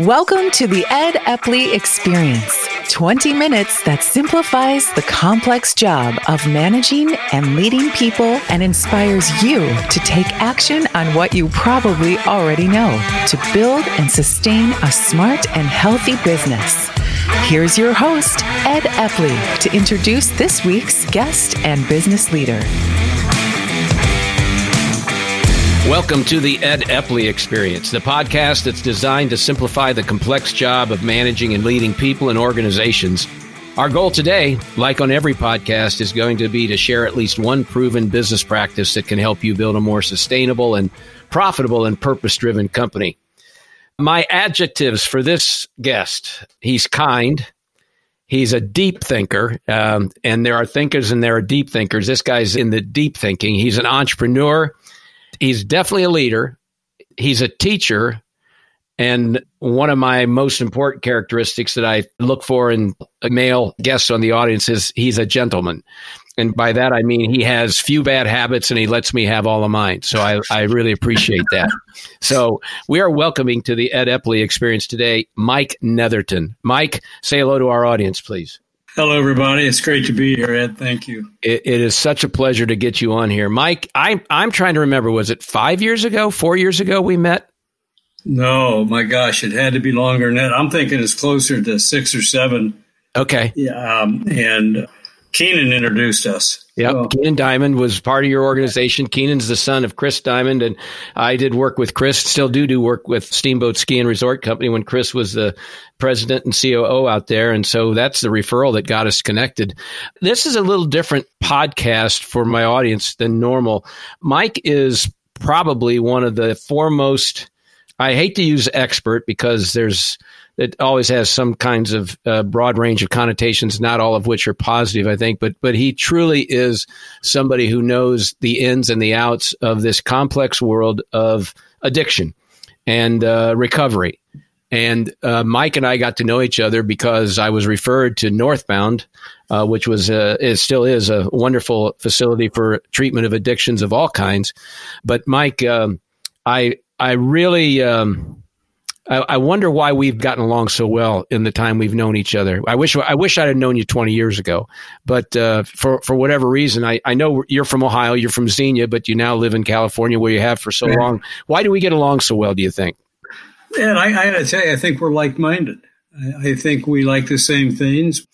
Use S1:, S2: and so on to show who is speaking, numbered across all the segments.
S1: Welcome to the Ed Epley Experience 20 minutes that simplifies the complex job of managing and leading people and inspires you to take action on what you probably already know to build and sustain a smart and healthy business. Here's your host, Ed Epley, to introduce this week's guest and business leader.
S2: Welcome to the Ed Epley Experience, the podcast that's designed to simplify the complex job of managing and leading people and organizations. Our goal today, like on every podcast, is going to be to share at least one proven business practice that can help you build a more sustainable and profitable and purpose driven company. My adjectives for this guest he's kind, he's a deep thinker, um, and there are thinkers and there are deep thinkers. This guy's in the deep thinking. He's an entrepreneur he's definitely a leader. He's a teacher. And one of my most important characteristics that I look for in male guests on the audience is he's a gentleman. And by that, I mean he has few bad habits and he lets me have all of mine. So I, I really appreciate that. So we are welcoming to the Ed Epley experience today, Mike Neatherton. Mike, say hello to our audience, please.
S3: Hello, everybody. It's great to be here, Ed. Thank you.
S2: It, it is such a pleasure to get you on here, Mike. I'm I'm trying to remember. Was it five years ago? Four years ago we met?
S3: No, my gosh, it had to be longer than that. I'm thinking it's closer to six or seven.
S2: Okay.
S3: Yeah, um, and Keenan introduced us.
S2: Yeah, so. Keenan Diamond was part of your organization. Keenan's the son of Chris Diamond, and I did work with Chris. Still do do work with Steamboat Ski and Resort Company when Chris was the president and COO out there, and so that's the referral that got us connected. This is a little different podcast for my audience than normal. Mike is probably one of the foremost. I hate to use expert because there's it always has some kinds of uh, broad range of connotations, not all of which are positive, I think. But but he truly is somebody who knows the ins and the outs of this complex world of addiction and uh, recovery. And uh, Mike and I got to know each other because I was referred to Northbound, uh, which was a, it still is a wonderful facility for treatment of addictions of all kinds. But Mike, um, I I really um, I, I, wonder why we've gotten along so well in the time we've known each other. I wish I wish I'd have known you 20 years ago, but uh, for for whatever reason, I, I know you're from Ohio, you're from Xenia, but you now live in California where you have for so long. Why do we get along so well? Do you think?
S3: And I, I got to tell you, I think we're like minded. I, I think we like the same things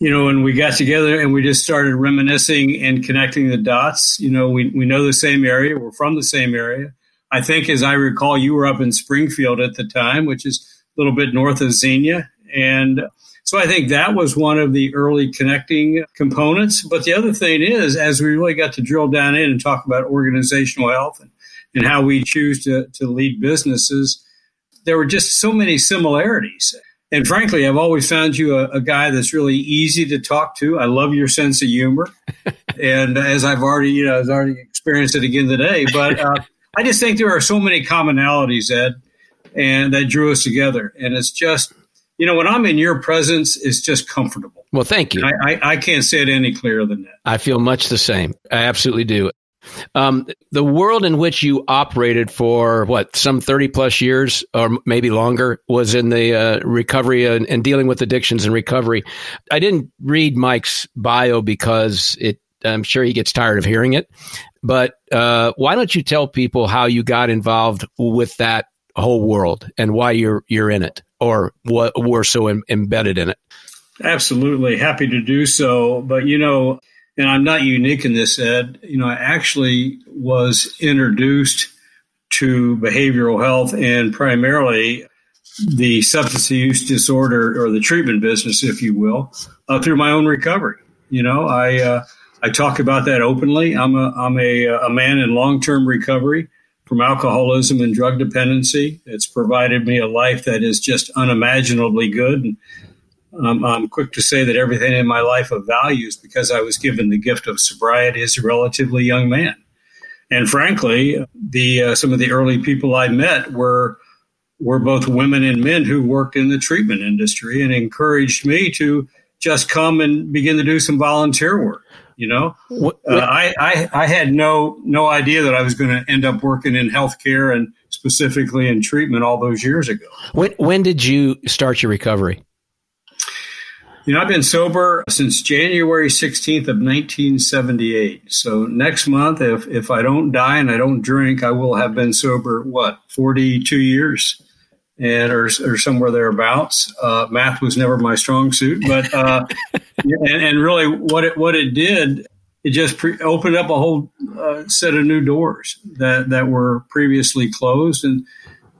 S3: you know, when we got together and we just started reminiscing and connecting the dots, you know, we, we know the same area, we're from the same area. I think, as I recall, you were up in Springfield at the time, which is a little bit north of Xenia. And so I think that was one of the early connecting components. But the other thing is, as we really got to drill down in and talk about organizational health and, and how we choose to, to lead businesses, there were just so many similarities. And frankly, I've always found you a, a, guy that's really easy to talk to. I love your sense of humor, and as I've already, you know, I've already experienced it again today. But uh, I just think there are so many commonalities, Ed, and that drew us together. And it's just, you know, when I'm in your presence, it's just comfortable.
S2: Well, thank you.
S3: I, I, I can't say it any clearer than that.
S2: I feel much the same. I absolutely do. Um, the world in which you operated for what some 30 plus years or maybe longer was in the uh, recovery and, and, dealing with addictions and recovery. I didn't read Mike's bio because it I'm sure he gets tired of hearing it. But uh, why don't you tell people how you got involved with that whole world and why you're you're in it, or what we're so embedded in it?
S3: Absolutely, happy to do so. But you know, and I'm not unique in this, Ed. You know, I actually was introduced to behavioral health and primarily the substance use disorder or the treatment business, if you will, uh, through my own recovery. You know, I uh, I talk about that openly. I'm a I'm a, a man in long term recovery from alcoholism and drug dependency. It's provided me a life that is just unimaginably good. And I'm quick to say that everything in my life of value is because I was given the gift of sobriety as a relatively young man. And frankly, the uh, some of the early people I met were were both women and men who worked in the treatment industry and encouraged me to just come and begin to do some volunteer work. You know, what, what? Uh, I, I, I had no no idea that I was going to end up working in healthcare and specifically in treatment all those years ago.
S2: When, when did you start your recovery?
S3: You know, I've been sober since January 16th of 1978. So next month, if, if I don't die and I don't drink, I will have been sober, what, 42 years? And or, or somewhere thereabouts. Uh, math was never my strong suit, but uh, and, and, really what it what it did, it just pre- opened up a whole uh, set of new doors that that were previously closed, and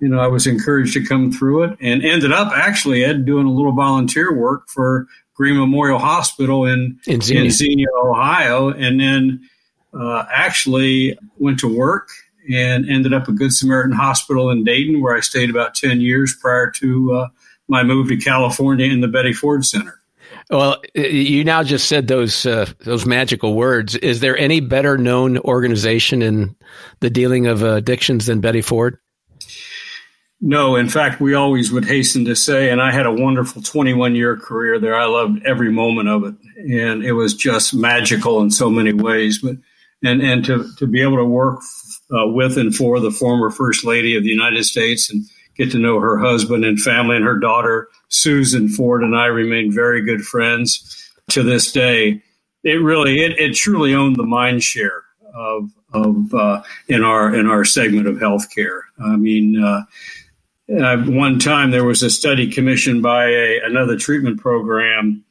S3: you know, I was encouraged to come through it and ended up actually Ed doing a little volunteer work for Greene Memorial Hospital in in Xenia, in Xenia Ohio, and then uh, actually went to work and ended up at Good Samaritan Hospital in Dayton, where I stayed about ten years prior to uh, my move to California in the Betty Ford Center.
S2: Well, you now just said those uh, those magical words. Is there any better known organization in the dealing of addictions than Betty Ford?
S3: No, in fact, we always would hasten to say, and I had a wonderful 21 year career there. I loved every moment of it, and it was just magical in so many ways. But and and to to be able to work uh, with and for the former First Lady of the United States and get to know her husband and family and her daughter Susan Ford and I remain very good friends to this day. It really, it, it truly owned the mind share of of uh, in our in our segment of healthcare. I mean. Uh, uh, one time there was a study commissioned by a, another treatment program,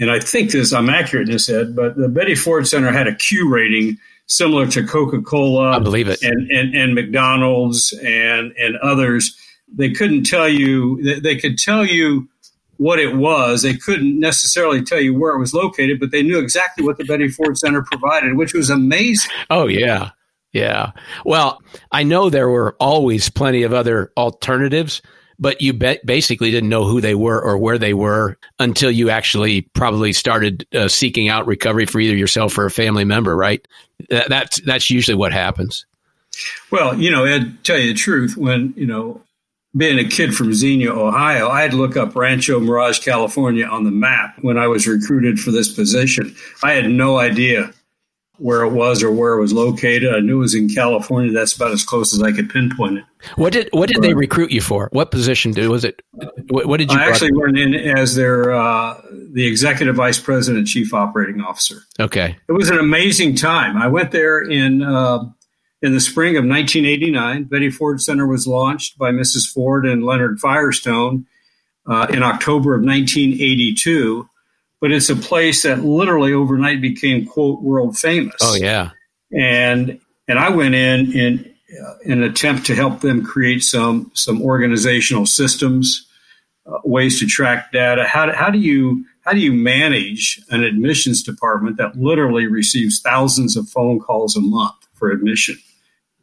S3: and I think this I'm accurate in this, Ed, but the Betty Ford Center had a Q rating similar to Coca Cola,
S2: I believe it,
S3: and, and, and McDonald's and and others. They couldn't tell you. They, they could tell you what it was. They couldn't necessarily tell you where it was located, but they knew exactly what the Betty Ford Center provided, which was amazing.
S2: Oh yeah, yeah. Well, I know there were always plenty of other alternatives, but you be- basically didn't know who they were or where they were until you actually probably started uh, seeking out recovery for either yourself or a family member, right? That, that's that's usually what happens.
S3: Well, you know, Ed, tell you the truth, when you know, being a kid from Xenia, Ohio, I had to look up Rancho Mirage, California on the map when I was recruited for this position. I had no idea where it was or where it was located. I knew it was in California. That's about as close as I could pinpoint it.
S2: What did what did but, they recruit you for? What position did was it? What, what did you?
S3: I actually went in as their uh, the executive vice president, chief operating officer.
S2: Okay,
S3: it was an amazing time. I went there in uh, in the spring of 1989. Betty Ford Center was launched by Mrs. Ford and Leonard Firestone uh, in October of 1982 but it's a place that literally overnight became quote world famous.
S2: Oh yeah,
S3: and and I went in in uh, in an attempt to help them create some some organizational systems, uh, ways to track data. How how do you how do you manage an admissions department that literally receives thousands of phone calls a month for admission?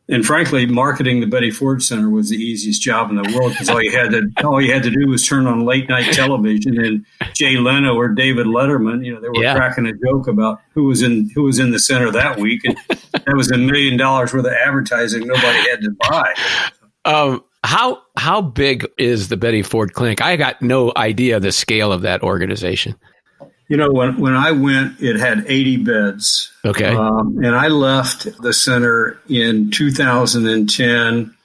S3: And frankly, marketing the Betty Ford Center was the easiest job in the world because all you had to all you had to do was turn on late night television and Jay Leno or David Letterman, you know, they were yeah. cracking a joke about who was in who was in the center that week, and that was a million dollars worth of advertising nobody had to buy.
S2: Um, how how big is the Betty Ford Clinic? I got no idea the scale of that organization.
S3: You know, when, when I went, it had 80 beds.
S2: Okay.
S3: Um, and I left the center in 2010.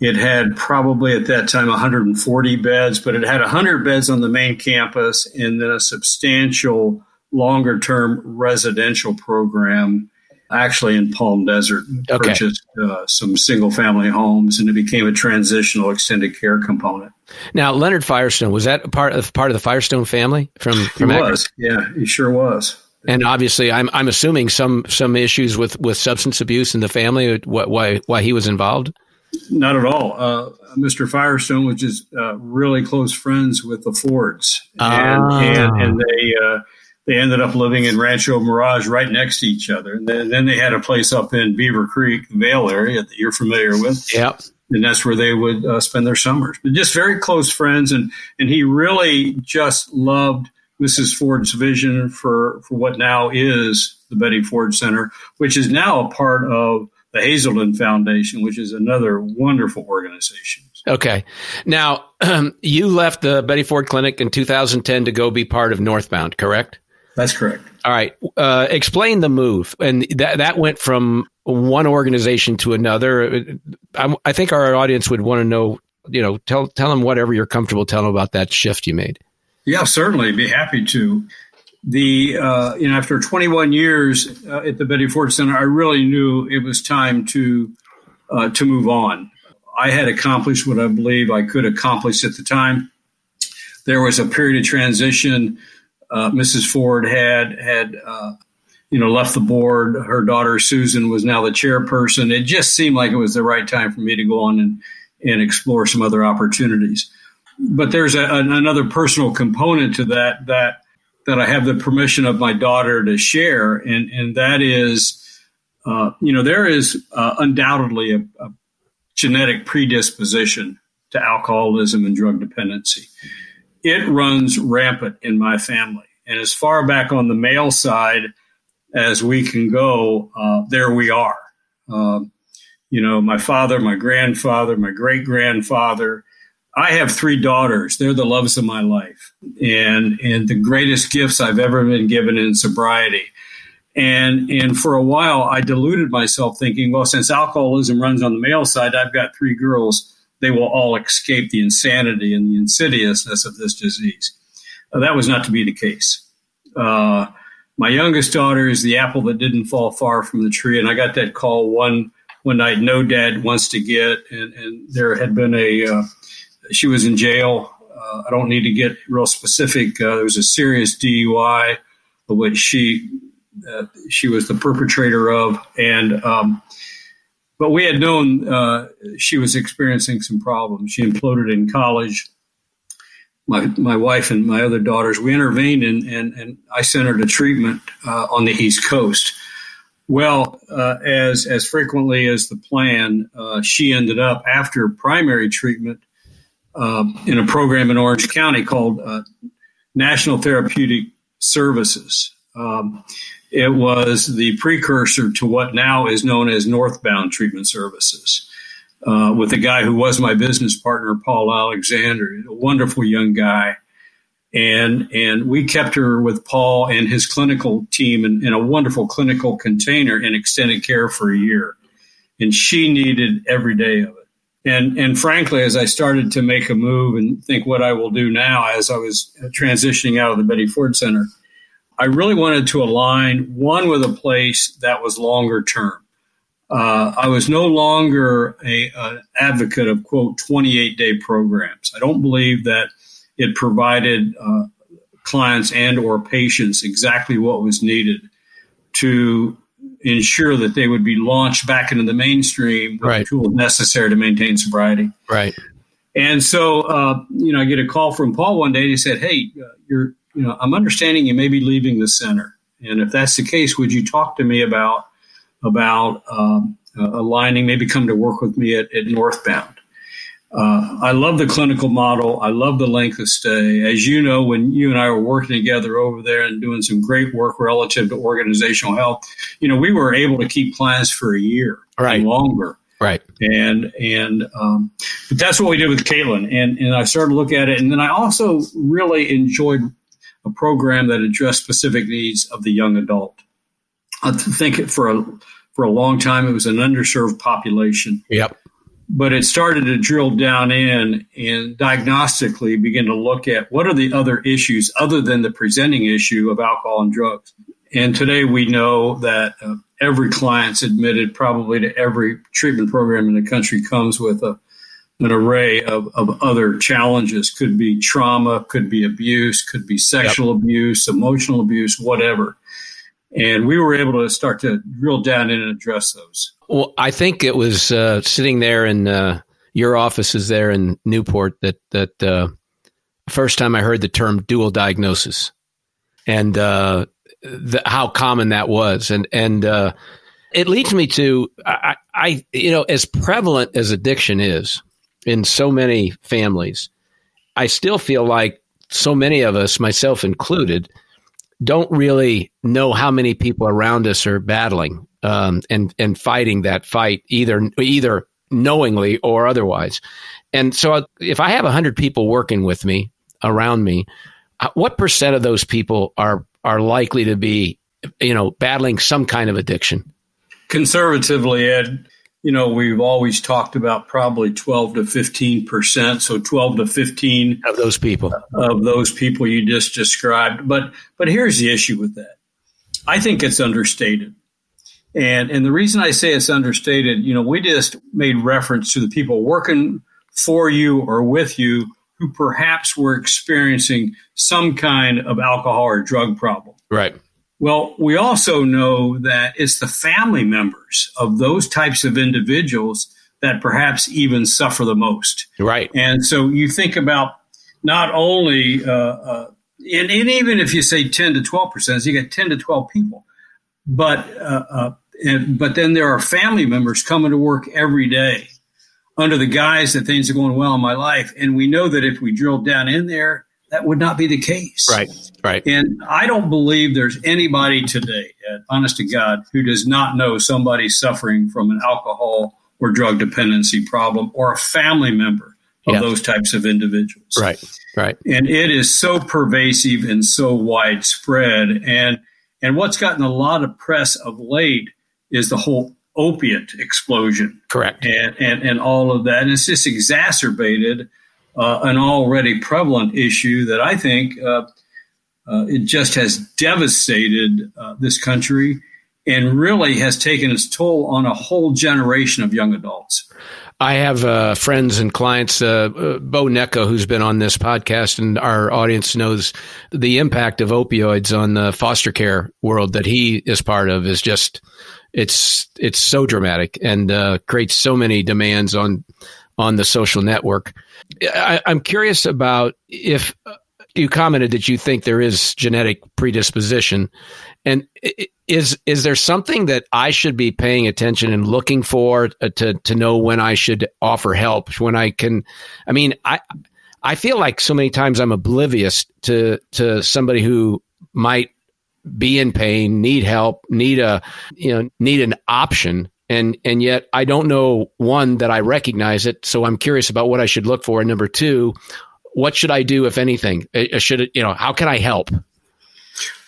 S3: It had probably at that time 140 beds, but it had 100 beds on the main campus and then a substantial longer term residential program actually in Palm Desert, okay. purchased uh, some single family homes, and it became a transitional extended care component.
S2: Now, Leonard Firestone was that part of part of the Firestone family from from
S3: he was, yeah, he sure was.
S2: And obviously, I'm I'm assuming some some issues with, with substance abuse in the family. Why why he was involved?
S3: Not at all. Uh, Mr. Firestone was just uh, really close friends with the Fords, and ah. and, and, they uh, they ended up living in Rancho Mirage right next to each other. And then, then they had a place up in Beaver Creek, Vail area that you're familiar with.
S2: Yep.
S3: And that's where they would uh, spend their summers. But just very close friends. And, and he really just loved Mrs. Ford's vision for, for what now is the Betty Ford Center, which is now a part of the Hazelden Foundation, which is another wonderful organization.
S2: Okay. Now, um, you left the Betty Ford Clinic in 2010 to go be part of Northbound, correct?
S3: That's correct.
S2: All right. Uh, explain the move. And that, that went from one organization to another. I, I think our audience would want to know, you know, tell, tell them whatever you're comfortable telling about that shift you made.
S3: Yeah, certainly. Be happy to. The, uh, you know, after 21 years uh, at the Betty Ford Center, I really knew it was time to, uh, to move on. I had accomplished what I believe I could accomplish at the time. There was a period of transition uh, Mrs. Ford had had uh, you know left the board. Her daughter Susan was now the chairperson. It just seemed like it was the right time for me to go on and and explore some other opportunities. But there's a, another personal component to that that that I have the permission of my daughter to share, and and that is, uh, you know, there is uh, undoubtedly a, a genetic predisposition to alcoholism and drug dependency it runs rampant in my family. And as far back on the male side as we can go, uh, there we are. Um, you know, my father, my grandfather, my great grandfather. I have three daughters. They're the loves of my life, and and the greatest gifts I've ever been given in sobriety. And and for a while, I deluded myself, thinking, well, since alcoholism runs on the male side, I've got three girls they will all escape the insanity and the insidiousness of this disease. Uh, that was not to be the case. Uh, my youngest daughter is the apple that didn't fall far from the tree, and I got that call one one night. No dad wants to get, and, and there had been a uh, she was in jail. Uh, I don't need to get real specific. Uh, there was a serious DUI, which she uh, she was the perpetrator of, and um, but we had known uh, she was experiencing some problems. She imploded in college. My, my wife and my other daughters, we intervened and, and, and I sent her to treatment uh, on the East Coast. Well, uh, as, as frequently as the plan, uh, she ended up after primary treatment um, in a program in Orange County called uh, National Therapeutic Services. Um, it was the precursor to what now is known as Northbound Treatment Services. Uh, with a guy who was my business partner, Paul Alexander, a wonderful young guy. And, and we kept her with Paul and his clinical team in, in a wonderful clinical container in extended care for a year. And she needed every day of it. And, and frankly, as I started to make a move and think what I will do now as I was transitioning out of the Betty Ford Center, I really wanted to align one with a place that was longer term. Uh, I was no longer a, an advocate of quote 28 day programs. I don't believe that it provided uh, clients and or patients exactly what was needed to ensure that they would be launched back into the mainstream with right. the tools necessary to maintain sobriety.
S2: Right.
S3: And so, uh, you know, I get a call from Paul one day. And he said, "Hey, uh, you're you know, I'm understanding you may be leaving the center, and if that's the case, would you talk to me about about um, uh, aligning, maybe come to work with me at, at Northbound? Uh, I love the clinical model. I love the length of stay. As you know, when you and I were working together over there and doing some great work relative to organizational health, you know, we were able to keep clients for a year
S2: right.
S3: and longer.
S2: Right.
S3: And and um, but that's what we did with Caitlin. And and I started to look at it, and then I also really enjoyed a program that addressed specific needs of the young adult. I think for a for a long time it was an underserved population.
S2: Yep.
S3: But it started to drill down in and diagnostically begin to look at what are the other issues other than the presenting issue of alcohol and drugs. And today we know that uh, every client's admitted probably to every treatment program in the country comes with a an array of, of other challenges. Could be trauma, could be abuse, could be sexual yep. abuse, emotional abuse, whatever. And we were able to start to drill down in and address those.
S2: Well, I think it was uh, sitting there in uh, your offices there in Newport that that uh, first time I heard the term dual diagnosis, and uh, the, how common that was, and and uh, it leads me to I, I you know as prevalent as addiction is, in so many families. I still feel like so many of us, myself included, don't really know how many people around us are battling um, and and fighting that fight either either knowingly or otherwise. And so, if I have hundred people working with me around me, uh, what percent of those people are are likely to be, you know, battling some kind of addiction?
S3: Conservatively, Ed, you know, we've always talked about probably 12 to 15 percent. So 12 to 15
S2: of those people,
S3: of those people you just described. But, but here's the issue with that. I think it's understated. And, and the reason I say it's understated, you know, we just made reference to the people working for you or with you who perhaps were experiencing some kind of alcohol or drug problem.
S2: Right.
S3: Well, we also know that it's the family members of those types of individuals that perhaps even suffer the most.
S2: Right.
S3: And so you think about not only, uh, uh, and, and, even if you say 10 to 12 percent, you get 10 to 12 people. But, uh, uh, and, but then there are family members coming to work every day under the guise that things are going well in my life. And we know that if we drill down in there, that would not be the case.
S2: Right, right.
S3: And I don't believe there's anybody today, honest to God, who does not know somebody suffering from an alcohol or drug dependency problem or a family member of yeah. those types of individuals.
S2: Right, right.
S3: And it is so pervasive and so widespread. And and what's gotten a lot of press of late is the whole opiate explosion.
S2: Correct.
S3: And, and, and all of that. And it's just exacerbated uh, an already prevalent issue that I think uh, uh, it just has devastated uh, this country and really has taken its toll on a whole generation of young adults.
S2: I have uh, friends and clients, uh, uh, Bo Necco, who's been on this podcast, and our audience knows the impact of opioids on the foster care world that he is part of is just it's it's so dramatic and creates so many demands on on the social network. I, I'm curious about if you commented that you think there is genetic predisposition, and is is there something that I should be paying attention and looking for uh, to to know when I should offer help? When I can, I mean, I I feel like so many times I'm oblivious to to somebody who might be in pain, need help, need a you know need an option, and and yet I don't know one that I recognize it. So I'm curious about what I should look for. And number two, what should I do if anything? Uh, uh, should it you know how can I help?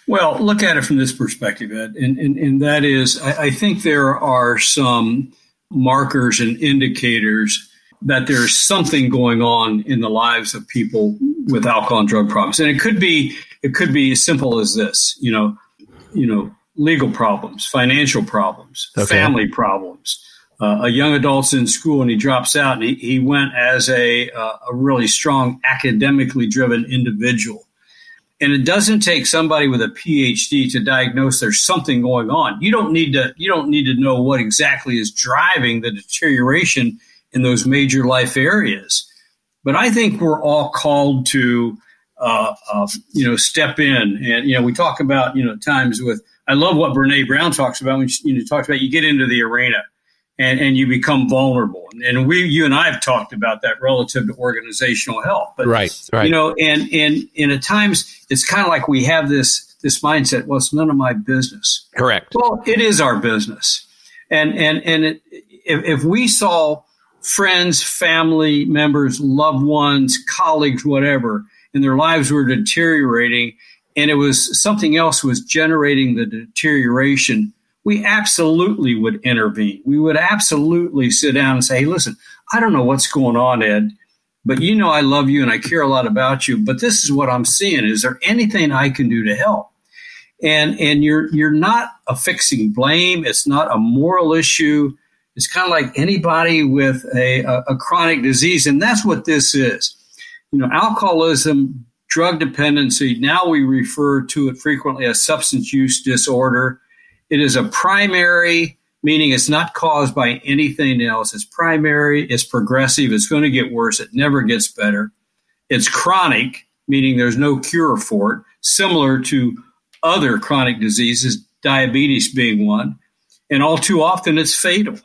S3: Well, look at it from this perspective, Ed, and and, and that is, I, I think there are some markers and indicators that there's something going on in the lives of people with alcohol and drug problems, and it could be it could be as simple as this, you know, you know, legal problems, financial problems, okay. family problems. Uh, a young adult's in school and he drops out and he, he went as a, uh, a really strong academically driven individual. And it doesn't take somebody with a PhD to diagnose there's something going on. You don't need to you don't need to know what exactly is driving the deterioration in those major life areas. But I think we're all called to uh, uh, you know, step in. And, you know, we talk about, you know, times with, I love what Brene Brown talks about when she, you know, talks about you get into the arena and, and you become vulnerable. And we, you and I have talked about that relative to organizational health.
S2: But, right, right.
S3: you know, and, and, and at times it's kind of like we have this, this mindset, well, it's none of my business.
S2: Correct.
S3: Well, it is our business. And, and, and it, if, if we saw friends, family members, loved ones, colleagues, whatever, and their lives were deteriorating and it was something else was generating the deterioration, we absolutely would intervene. We would absolutely sit down and say, hey, listen, I don't know what's going on, Ed, but you know I love you and I care a lot about you, but this is what I'm seeing. Is there anything I can do to help? And and you're you're not affixing blame. It's not a moral issue. It's kind of like anybody with a, a, a chronic disease, and that's what this is you know, alcoholism, drug dependency, now we refer to it frequently as substance use disorder. It is a primary, meaning it's not caused by anything else. It's primary, it's progressive, it's going to get worse, it never gets better. It's chronic, meaning there's no cure for it, similar to other chronic diseases, diabetes being one. And all too often it's fatal.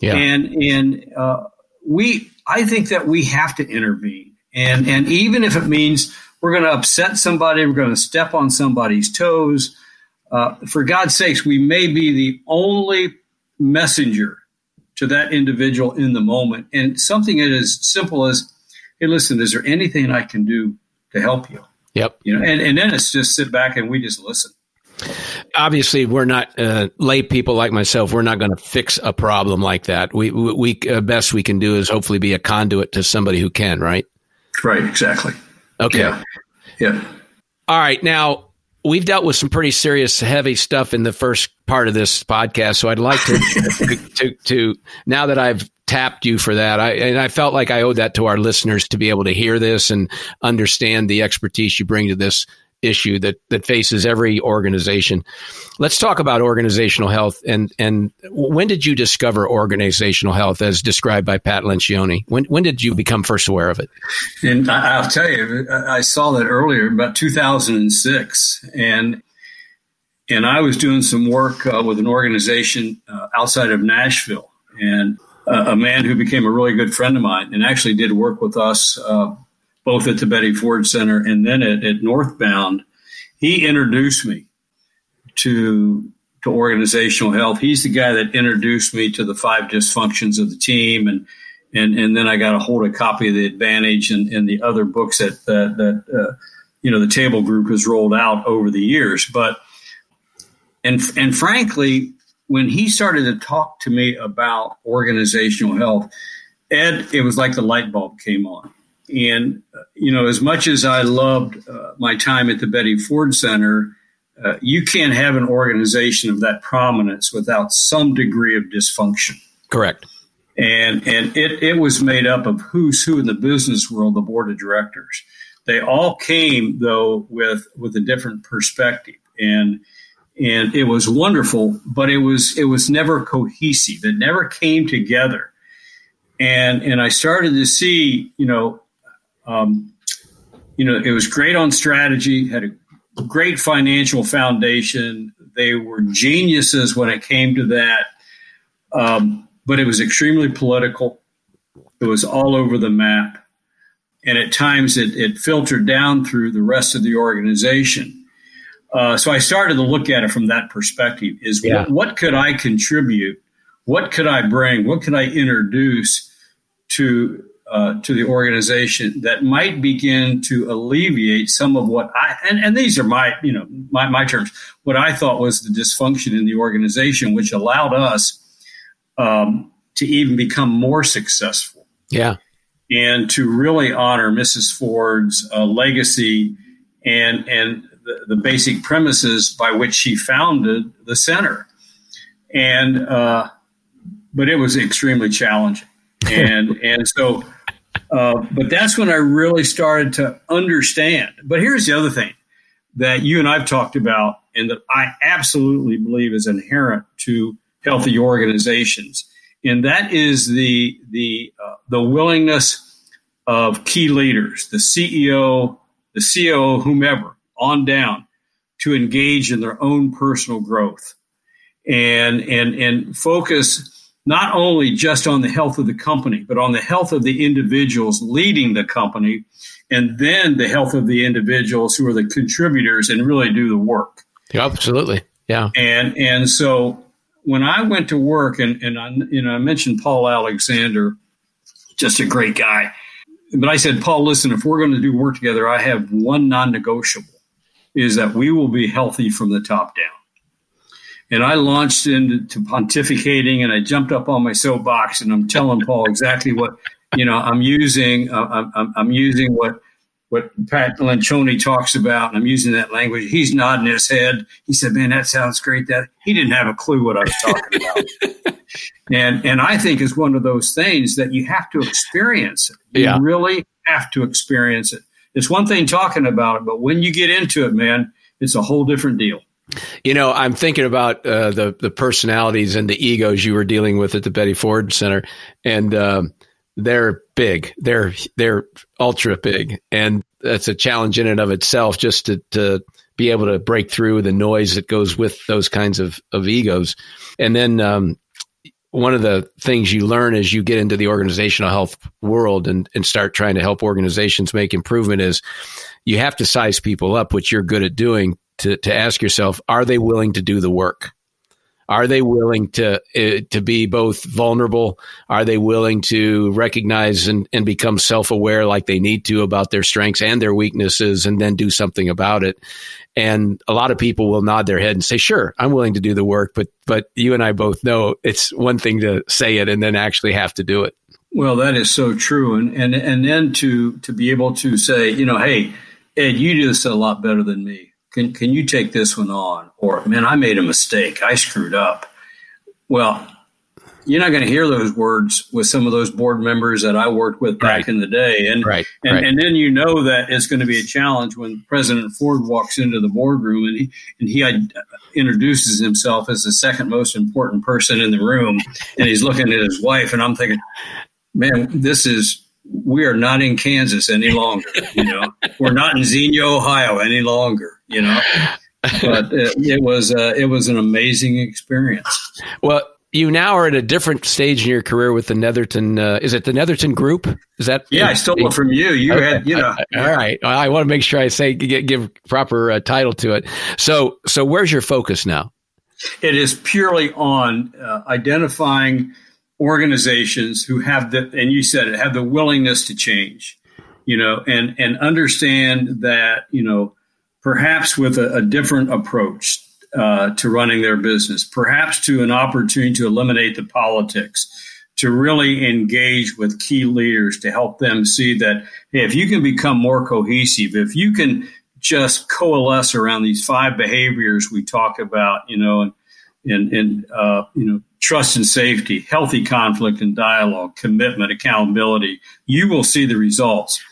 S3: Yeah. And, and, uh, we, I think that we have to intervene. And, and even if it means we're going to upset somebody, we're going to step on somebody's toes, uh, for God's sakes, we may be the only messenger to that individual in the moment. And something as simple as, hey, listen, is there anything I can do to help you?
S2: Yep.
S3: You know, and, and then it's just sit back and we just listen.
S2: Obviously, we're not uh, lay people like myself. We're not going to fix a problem like that. We, we, we uh, best we can do is hopefully be a conduit to somebody who can. Right.
S3: Right. Exactly.
S2: Okay.
S3: Yeah. Yeah.
S2: All right. Now, we've dealt with some pretty serious, heavy stuff in the first part of this podcast. So I'd like to, to, to, to, now that I've tapped you for that, I, and I felt like I owed that to our listeners to be able to hear this and understand the expertise you bring to this issue that that faces every organization. Let's talk about organizational health and and when did you discover organizational health as described by Pat Lencioni? When when did you become first aware of it?
S3: And I'll tell you, I saw that earlier, about 2006, and and I was doing some work uh, with an organization uh, outside of Nashville, and uh, a man who became a really good friend of mine, and actually did work with us uh, both at the Betty Ford Center and then at, at Northbound, he introduced me to to organizational health. He's the guy that introduced me to the five dysfunctions of the team, and and and then I got a hold of a copy of the Advantage and, and the other books that that, that uh, you know the Table Group has rolled out over the years. But and and frankly, when he started to talk to me about organizational health, Ed, it was like the light bulb came on. And, uh, you know, as much as I loved uh, my time at the Betty Ford Center, uh, you can't have an organization of that prominence without some degree of dysfunction.
S2: Correct.
S3: And, and it, it was made up of who's who in the business world, the board of directors. They all came, though, with, with a different perspective. And, and it was wonderful, but it was, it was never cohesive. It never came together. And, and I started to see, you know, um, you know, it was great on strategy, had a great financial foundation. They were geniuses when it came to that. Um, but it was extremely political. It was all over the map. And at times it, it filtered down through the rest of the organization. Uh, so I started to look at it from that perspective is yeah. what, what could I contribute? What could I bring? What could I introduce to uh, to the organization that might begin to alleviate some of what I and, and these are my you know my, my terms what I thought was the dysfunction in the organization, which allowed us um, to even become more successful.
S2: Yeah,
S3: and to really honor Mrs. Ford's uh, legacy and and the, the, basic premises by which she founded the center, and uh, but it was extremely challenging, and and so uh, but that's when I really started to understand. But here's the other thing that you and I've talked about, and that I absolutely believe is inherent to healthy organizations, and that is the the uh, the willingness of key leaders, the CEO, the COO, whomever, on down, to engage in their own personal growth and and and focus not only just on the health of the company, but on the health of the individuals leading the company, and then the health of the individuals who are the contributors and really do the work.
S2: Yeah, absolutely. Yeah.
S3: And and so when I went to work, and and I, you know I mentioned Paul Alexander, just a great guy, but I said, Paul, listen, if we're going to do work together, I have one non-negotiable, is that we will be healthy from the top down. And I launched into pontificating and I jumped up on my soapbox and I'm telling Paul exactly what, you know, I'm using, uh, I'm, I'm, using what, what Pat Lencioni talks about, and I'm using that language. He's nodding his head. He said, "Man, that sounds great." That he didn't have a clue what I was talking about, and and I think is one of those things that you have to experience it. You yeah. really have to experience it. It's one thing talking about it, but when you get into it, man, it's a whole different deal.
S2: You know, I'm thinking about uh, the the personalities and the egos you were dealing with at the Betty Ford Center, and um, they're big. They're they're ultra big, and that's a challenge in and of itself. Just to to be able to break through the noise that goes with those kinds of of egos, and then um, one of the things you learn as you get into the organizational health world and and start trying to help organizations make improvement is you have to size people up, which you're good at doing to, to ask yourself, are they willing to do the work? Are they willing to uh, to be both vulnerable? Are they willing to recognize and, and become self aware like they need to about their strengths and their weaknesses, and then do something about it? And a lot of people will nod their head and say, "Sure, I'm willing to do the work." But but you and I both know it's one thing to say it and then actually have to do it.
S3: Well, that is so true, and and and then to to be able to say, you know, hey, Ed, you do this a lot better than me can, can you take this one on? Or, man, I made a mistake. I screwed up. Well, you're not going to hear those words with some of those board members that I worked with back right. in the day. And,
S2: right.
S3: And,
S2: right.
S3: and then you know that it's going to be a challenge when President Ford walks into the boardroom and he, and he uh, introduces himself as the second most important person in the room. And he's looking at his wife, and I'm thinking, man, this is we are not in Kansas any longer. You know, we're not in Xenia, Ohio any longer. You know, but it, it was uh, it was an amazing experience.
S2: Well, you now are at a different stage in your career with the Neatherton. Uh, is it the Neatherton Group? Is that?
S3: Yeah, I stole it from you. You okay. had, you know.
S2: All right. I want to make sure I say give, give proper uh, title to it. So, so where's your focus now?
S3: It is purely on uh, identifying organizations who have the, and you said it, have the willingness to change, you know, and, and understand that, you know, perhaps with a, a different approach uh, to running their business, perhaps to an opportunity to eliminate the politics, to really engage with key leaders to help them see that hey, if you can become more cohesive, if you can just coalesce around these five behaviors we talk about, you know, and and, and uh, you know, trust and safety, healthy conflict and dialogue, commitment, accountability, you will see the results.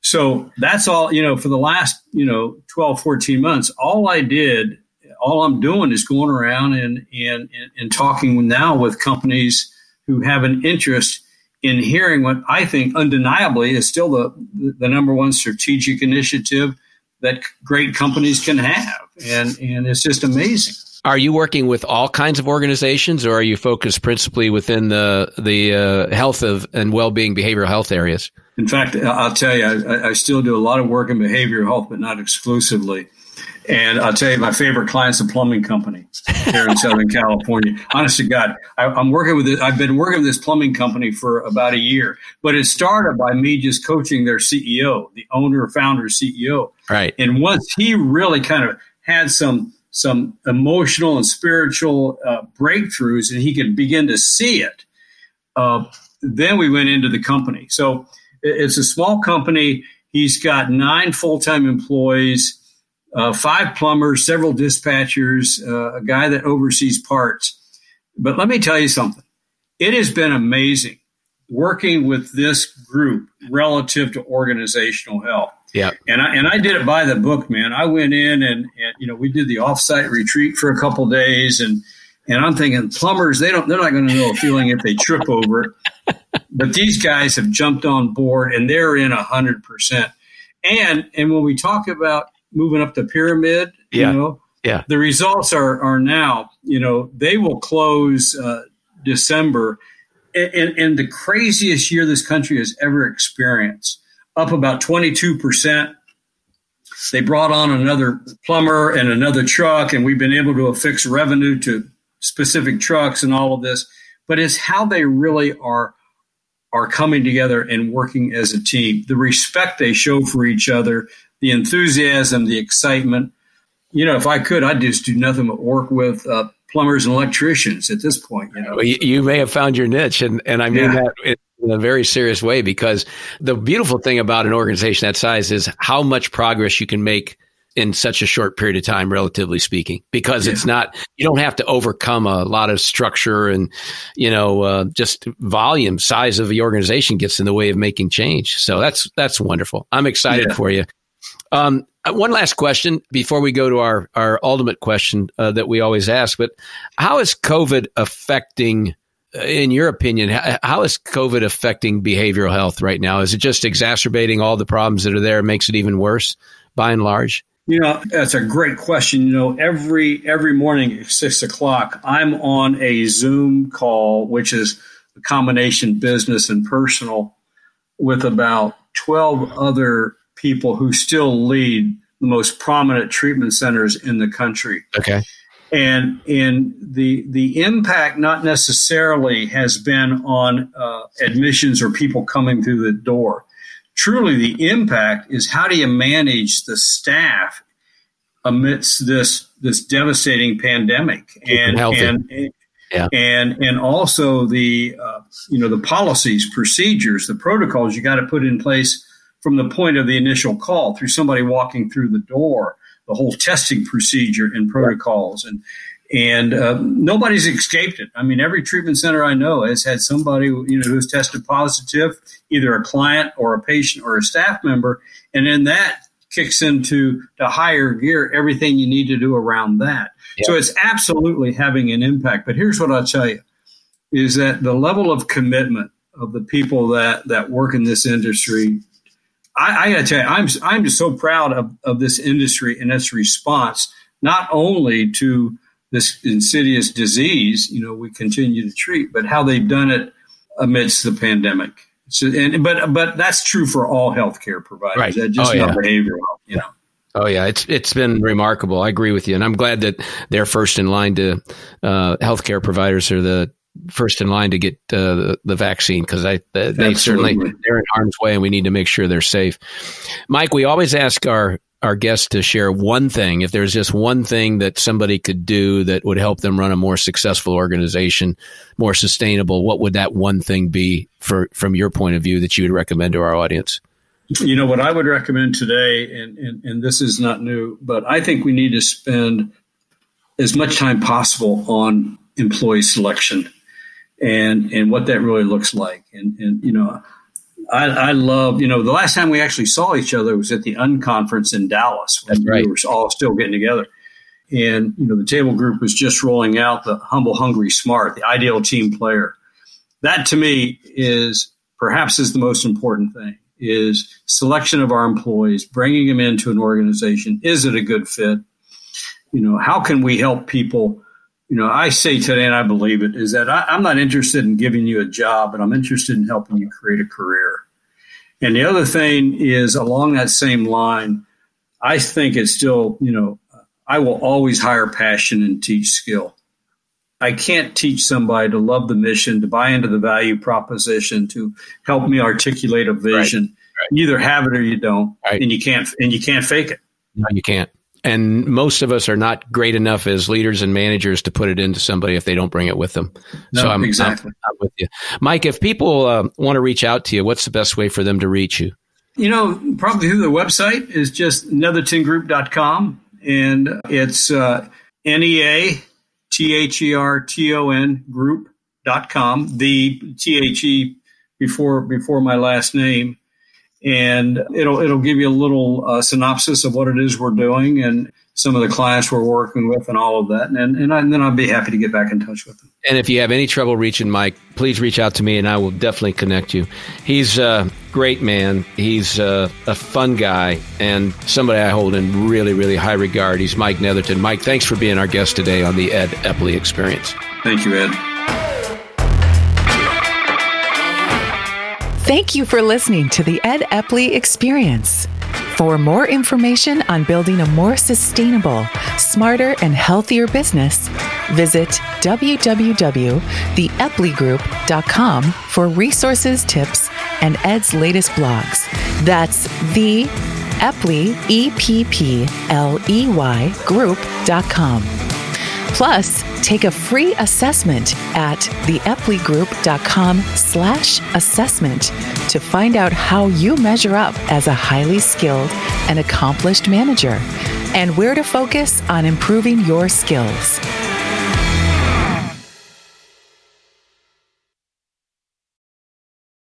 S3: So that's all, you know, for the last, you know, 12, 14 months, all I did, all I'm doing is going around and, and, and talking now with companies who have an interest in hearing what I think undeniably is still the, the number one strategic initiative that great companies can have. And, and it's just amazing.
S2: Are you working with all kinds of organizations, or are you focused principally within the the uh, health of and well being behavioral health areas?
S3: In fact, I'll tell you, I, I, still do a lot of work in behavioral health, but not exclusively. And I'll tell you, my favorite client's a plumbing company here in Southern California. Honest to God, I, am working with it. I've been working with this plumbing company for about a year, but it started by me just coaching their CEO, the owner, founder, CEO.
S2: Right.
S3: And once he really kind of had some some emotional and spiritual uh, breakthroughs, and he could begin to see it. Uh, then we went into the company. So it's a small company. He's got nine full time employees, uh, five plumbers, several dispatchers, uh, a guy that oversees parts. But let me tell you something. It has been amazing working with this group relative to organizational health.
S2: Yeah.
S3: And I and I did it by the book, man. I went in and, and you know, we did the offsite retreat for a couple days and and I'm thinking plumbers, they don't they're not going to know a feeling if they trip over it. But these guys have jumped on board and they're in a hundred percent. And and when we talk about moving up the pyramid,
S2: yeah.
S3: you know,
S2: yeah.
S3: the results are are now, you know, they will close uh, December in, in the craziest year this country has ever experienced up about 22%. They brought on another plumber and another truck, and we've been able to affix revenue to specific trucks and all of this. But it's how they really are are coming together and working as a team. The respect they show for each other, the enthusiasm, the excitement. You know, if I could, I'd just do nothing but work with uh, plumbers and electricians at this point. You know,
S2: you, you, may have found your niche, and and I mean yeah. that in a very serious way because the beautiful thing about an organization that size is how much progress you can make in such a short period of time, relatively speaking, because yeah. it's not, you don't have to overcome a lot of structure and, you know, uh, just volume, size of the organization gets in the way of making change. So that's, that's wonderful. I'm excited yeah. for you. Um, one last question before we go to our, our ultimate question uh, that we always ask, but how is COVID affecting Uh, in your opinion, how is COVID affecting behavioral health right now? Is it just exacerbating all the problems that are there, makes it even worse by and large?
S3: You know, that's a great question. You know, every every morning at six o'clock, I'm on a Zoom call, which is a combination business and personal, with about twelve other people who still lead the most prominent treatment centers in the country.
S2: Okay.
S3: And and the the impact not necessarily has been on uh, admissions or people coming through the door. Truly, the impact is how do you manage the staff amidst this this devastating pandemic
S2: and and,
S3: and yeah. and and also the uh, you know the policies, procedures, the protocols you got to put in place from the point of the initial call through somebody walking through the door, the whole testing procedure and protocols, and and uh, nobody's escaped it. I mean, every treatment center I know has had somebody you know who's tested positive, either a client or a patient or a staff member, and then that kicks into the higher gear everything you need to do around that. Yeah. So it's absolutely having an impact. But here's what I'll tell you is that the level of commitment of the people that, that work in this industry, I, I gotta tell you, I'm I'm just so proud of, of this industry and its response, not only to this insidious disease, you know, we continue to treat, but how they've done it amidst the pandemic. So, and but but that's true for all healthcare providers.
S2: Right.
S3: That's just
S2: oh,
S3: not yeah. behavioral, you know.
S2: Oh yeah, it's it's been remarkable. I agree with you, and I'm glad that they're first in line to uh, healthcare providers are the first in line to get uh, the, the vaccine because I they Absolutely. certainly they're in harm's way, and we need to make sure they're safe. Mike, we always ask our our guests to share one thing. If there's just one thing that somebody could do that would help them run a more successful organization, more sustainable, what would that one thing be for from your point of view that you would recommend to our audience?
S3: You know what I would recommend today, and, and, and this is not new, but I think we need to spend as much time possible on employee selection and and what that really looks like. And and you know, I, I love, you know, the last time we actually saw each other was at the unconference in Dallas
S2: when right.
S3: we were all still getting together. And, you know, the table group was just rolling out the humble, hungry, smart, the ideal team player. That to me is perhaps is the most important thing is selection of our employees, bringing them into an organization. Is it a good fit? You know, how can we help people? You know, I say today, and I believe it, is that I, I'm not interested in giving you a job, but I'm interested in helping you create a career. And the other thing is along that same line, I think it's still, you know, I will always hire passion and teach skill. I can't teach somebody to love the mission, to buy into the value proposition, to help me articulate a vision. Right. Right. You either have it or you don't, right. and you can't and you can't fake it.
S2: No, you can't and most of us are not great enough as leaders and managers to put it into somebody if they don't bring it with them.
S3: No, so I'm exactly I'm,
S2: I'm with you, Mike. If people uh, want to reach out to you, what's the best way for them to reach you?
S3: You know, probably through the website is just neathertongroup.com, and it's uh, N E A T H E R T O N group.com. The T H E before before my last name and it'll it'll give you a little uh, synopsis of what it is we're doing and some of the clients we're working with and all of that. And and, I, and then I'll be happy to get back in touch with them.
S2: And if you have any trouble reaching Mike, please reach out to me and I will definitely connect you. He's a great man. He's a, a fun guy and somebody I hold in really really high regard. He's Mike Neatherton. Mike, thanks for being our guest today on the Ed Epley Experience.
S3: Thank you, Ed.
S1: Thank you for listening to the Ed Epley Experience. For more information on building a more sustainable, smarter, and healthier business, visit www.theepleygroup.com for resources, tips, and Ed's latest blogs. That's the Epley, E P P L E Y group.com. Plus, take a free assessment at theepleygroup.com slash assessment to find out how you measure up as a highly skilled and accomplished manager and where to focus on improving your skills.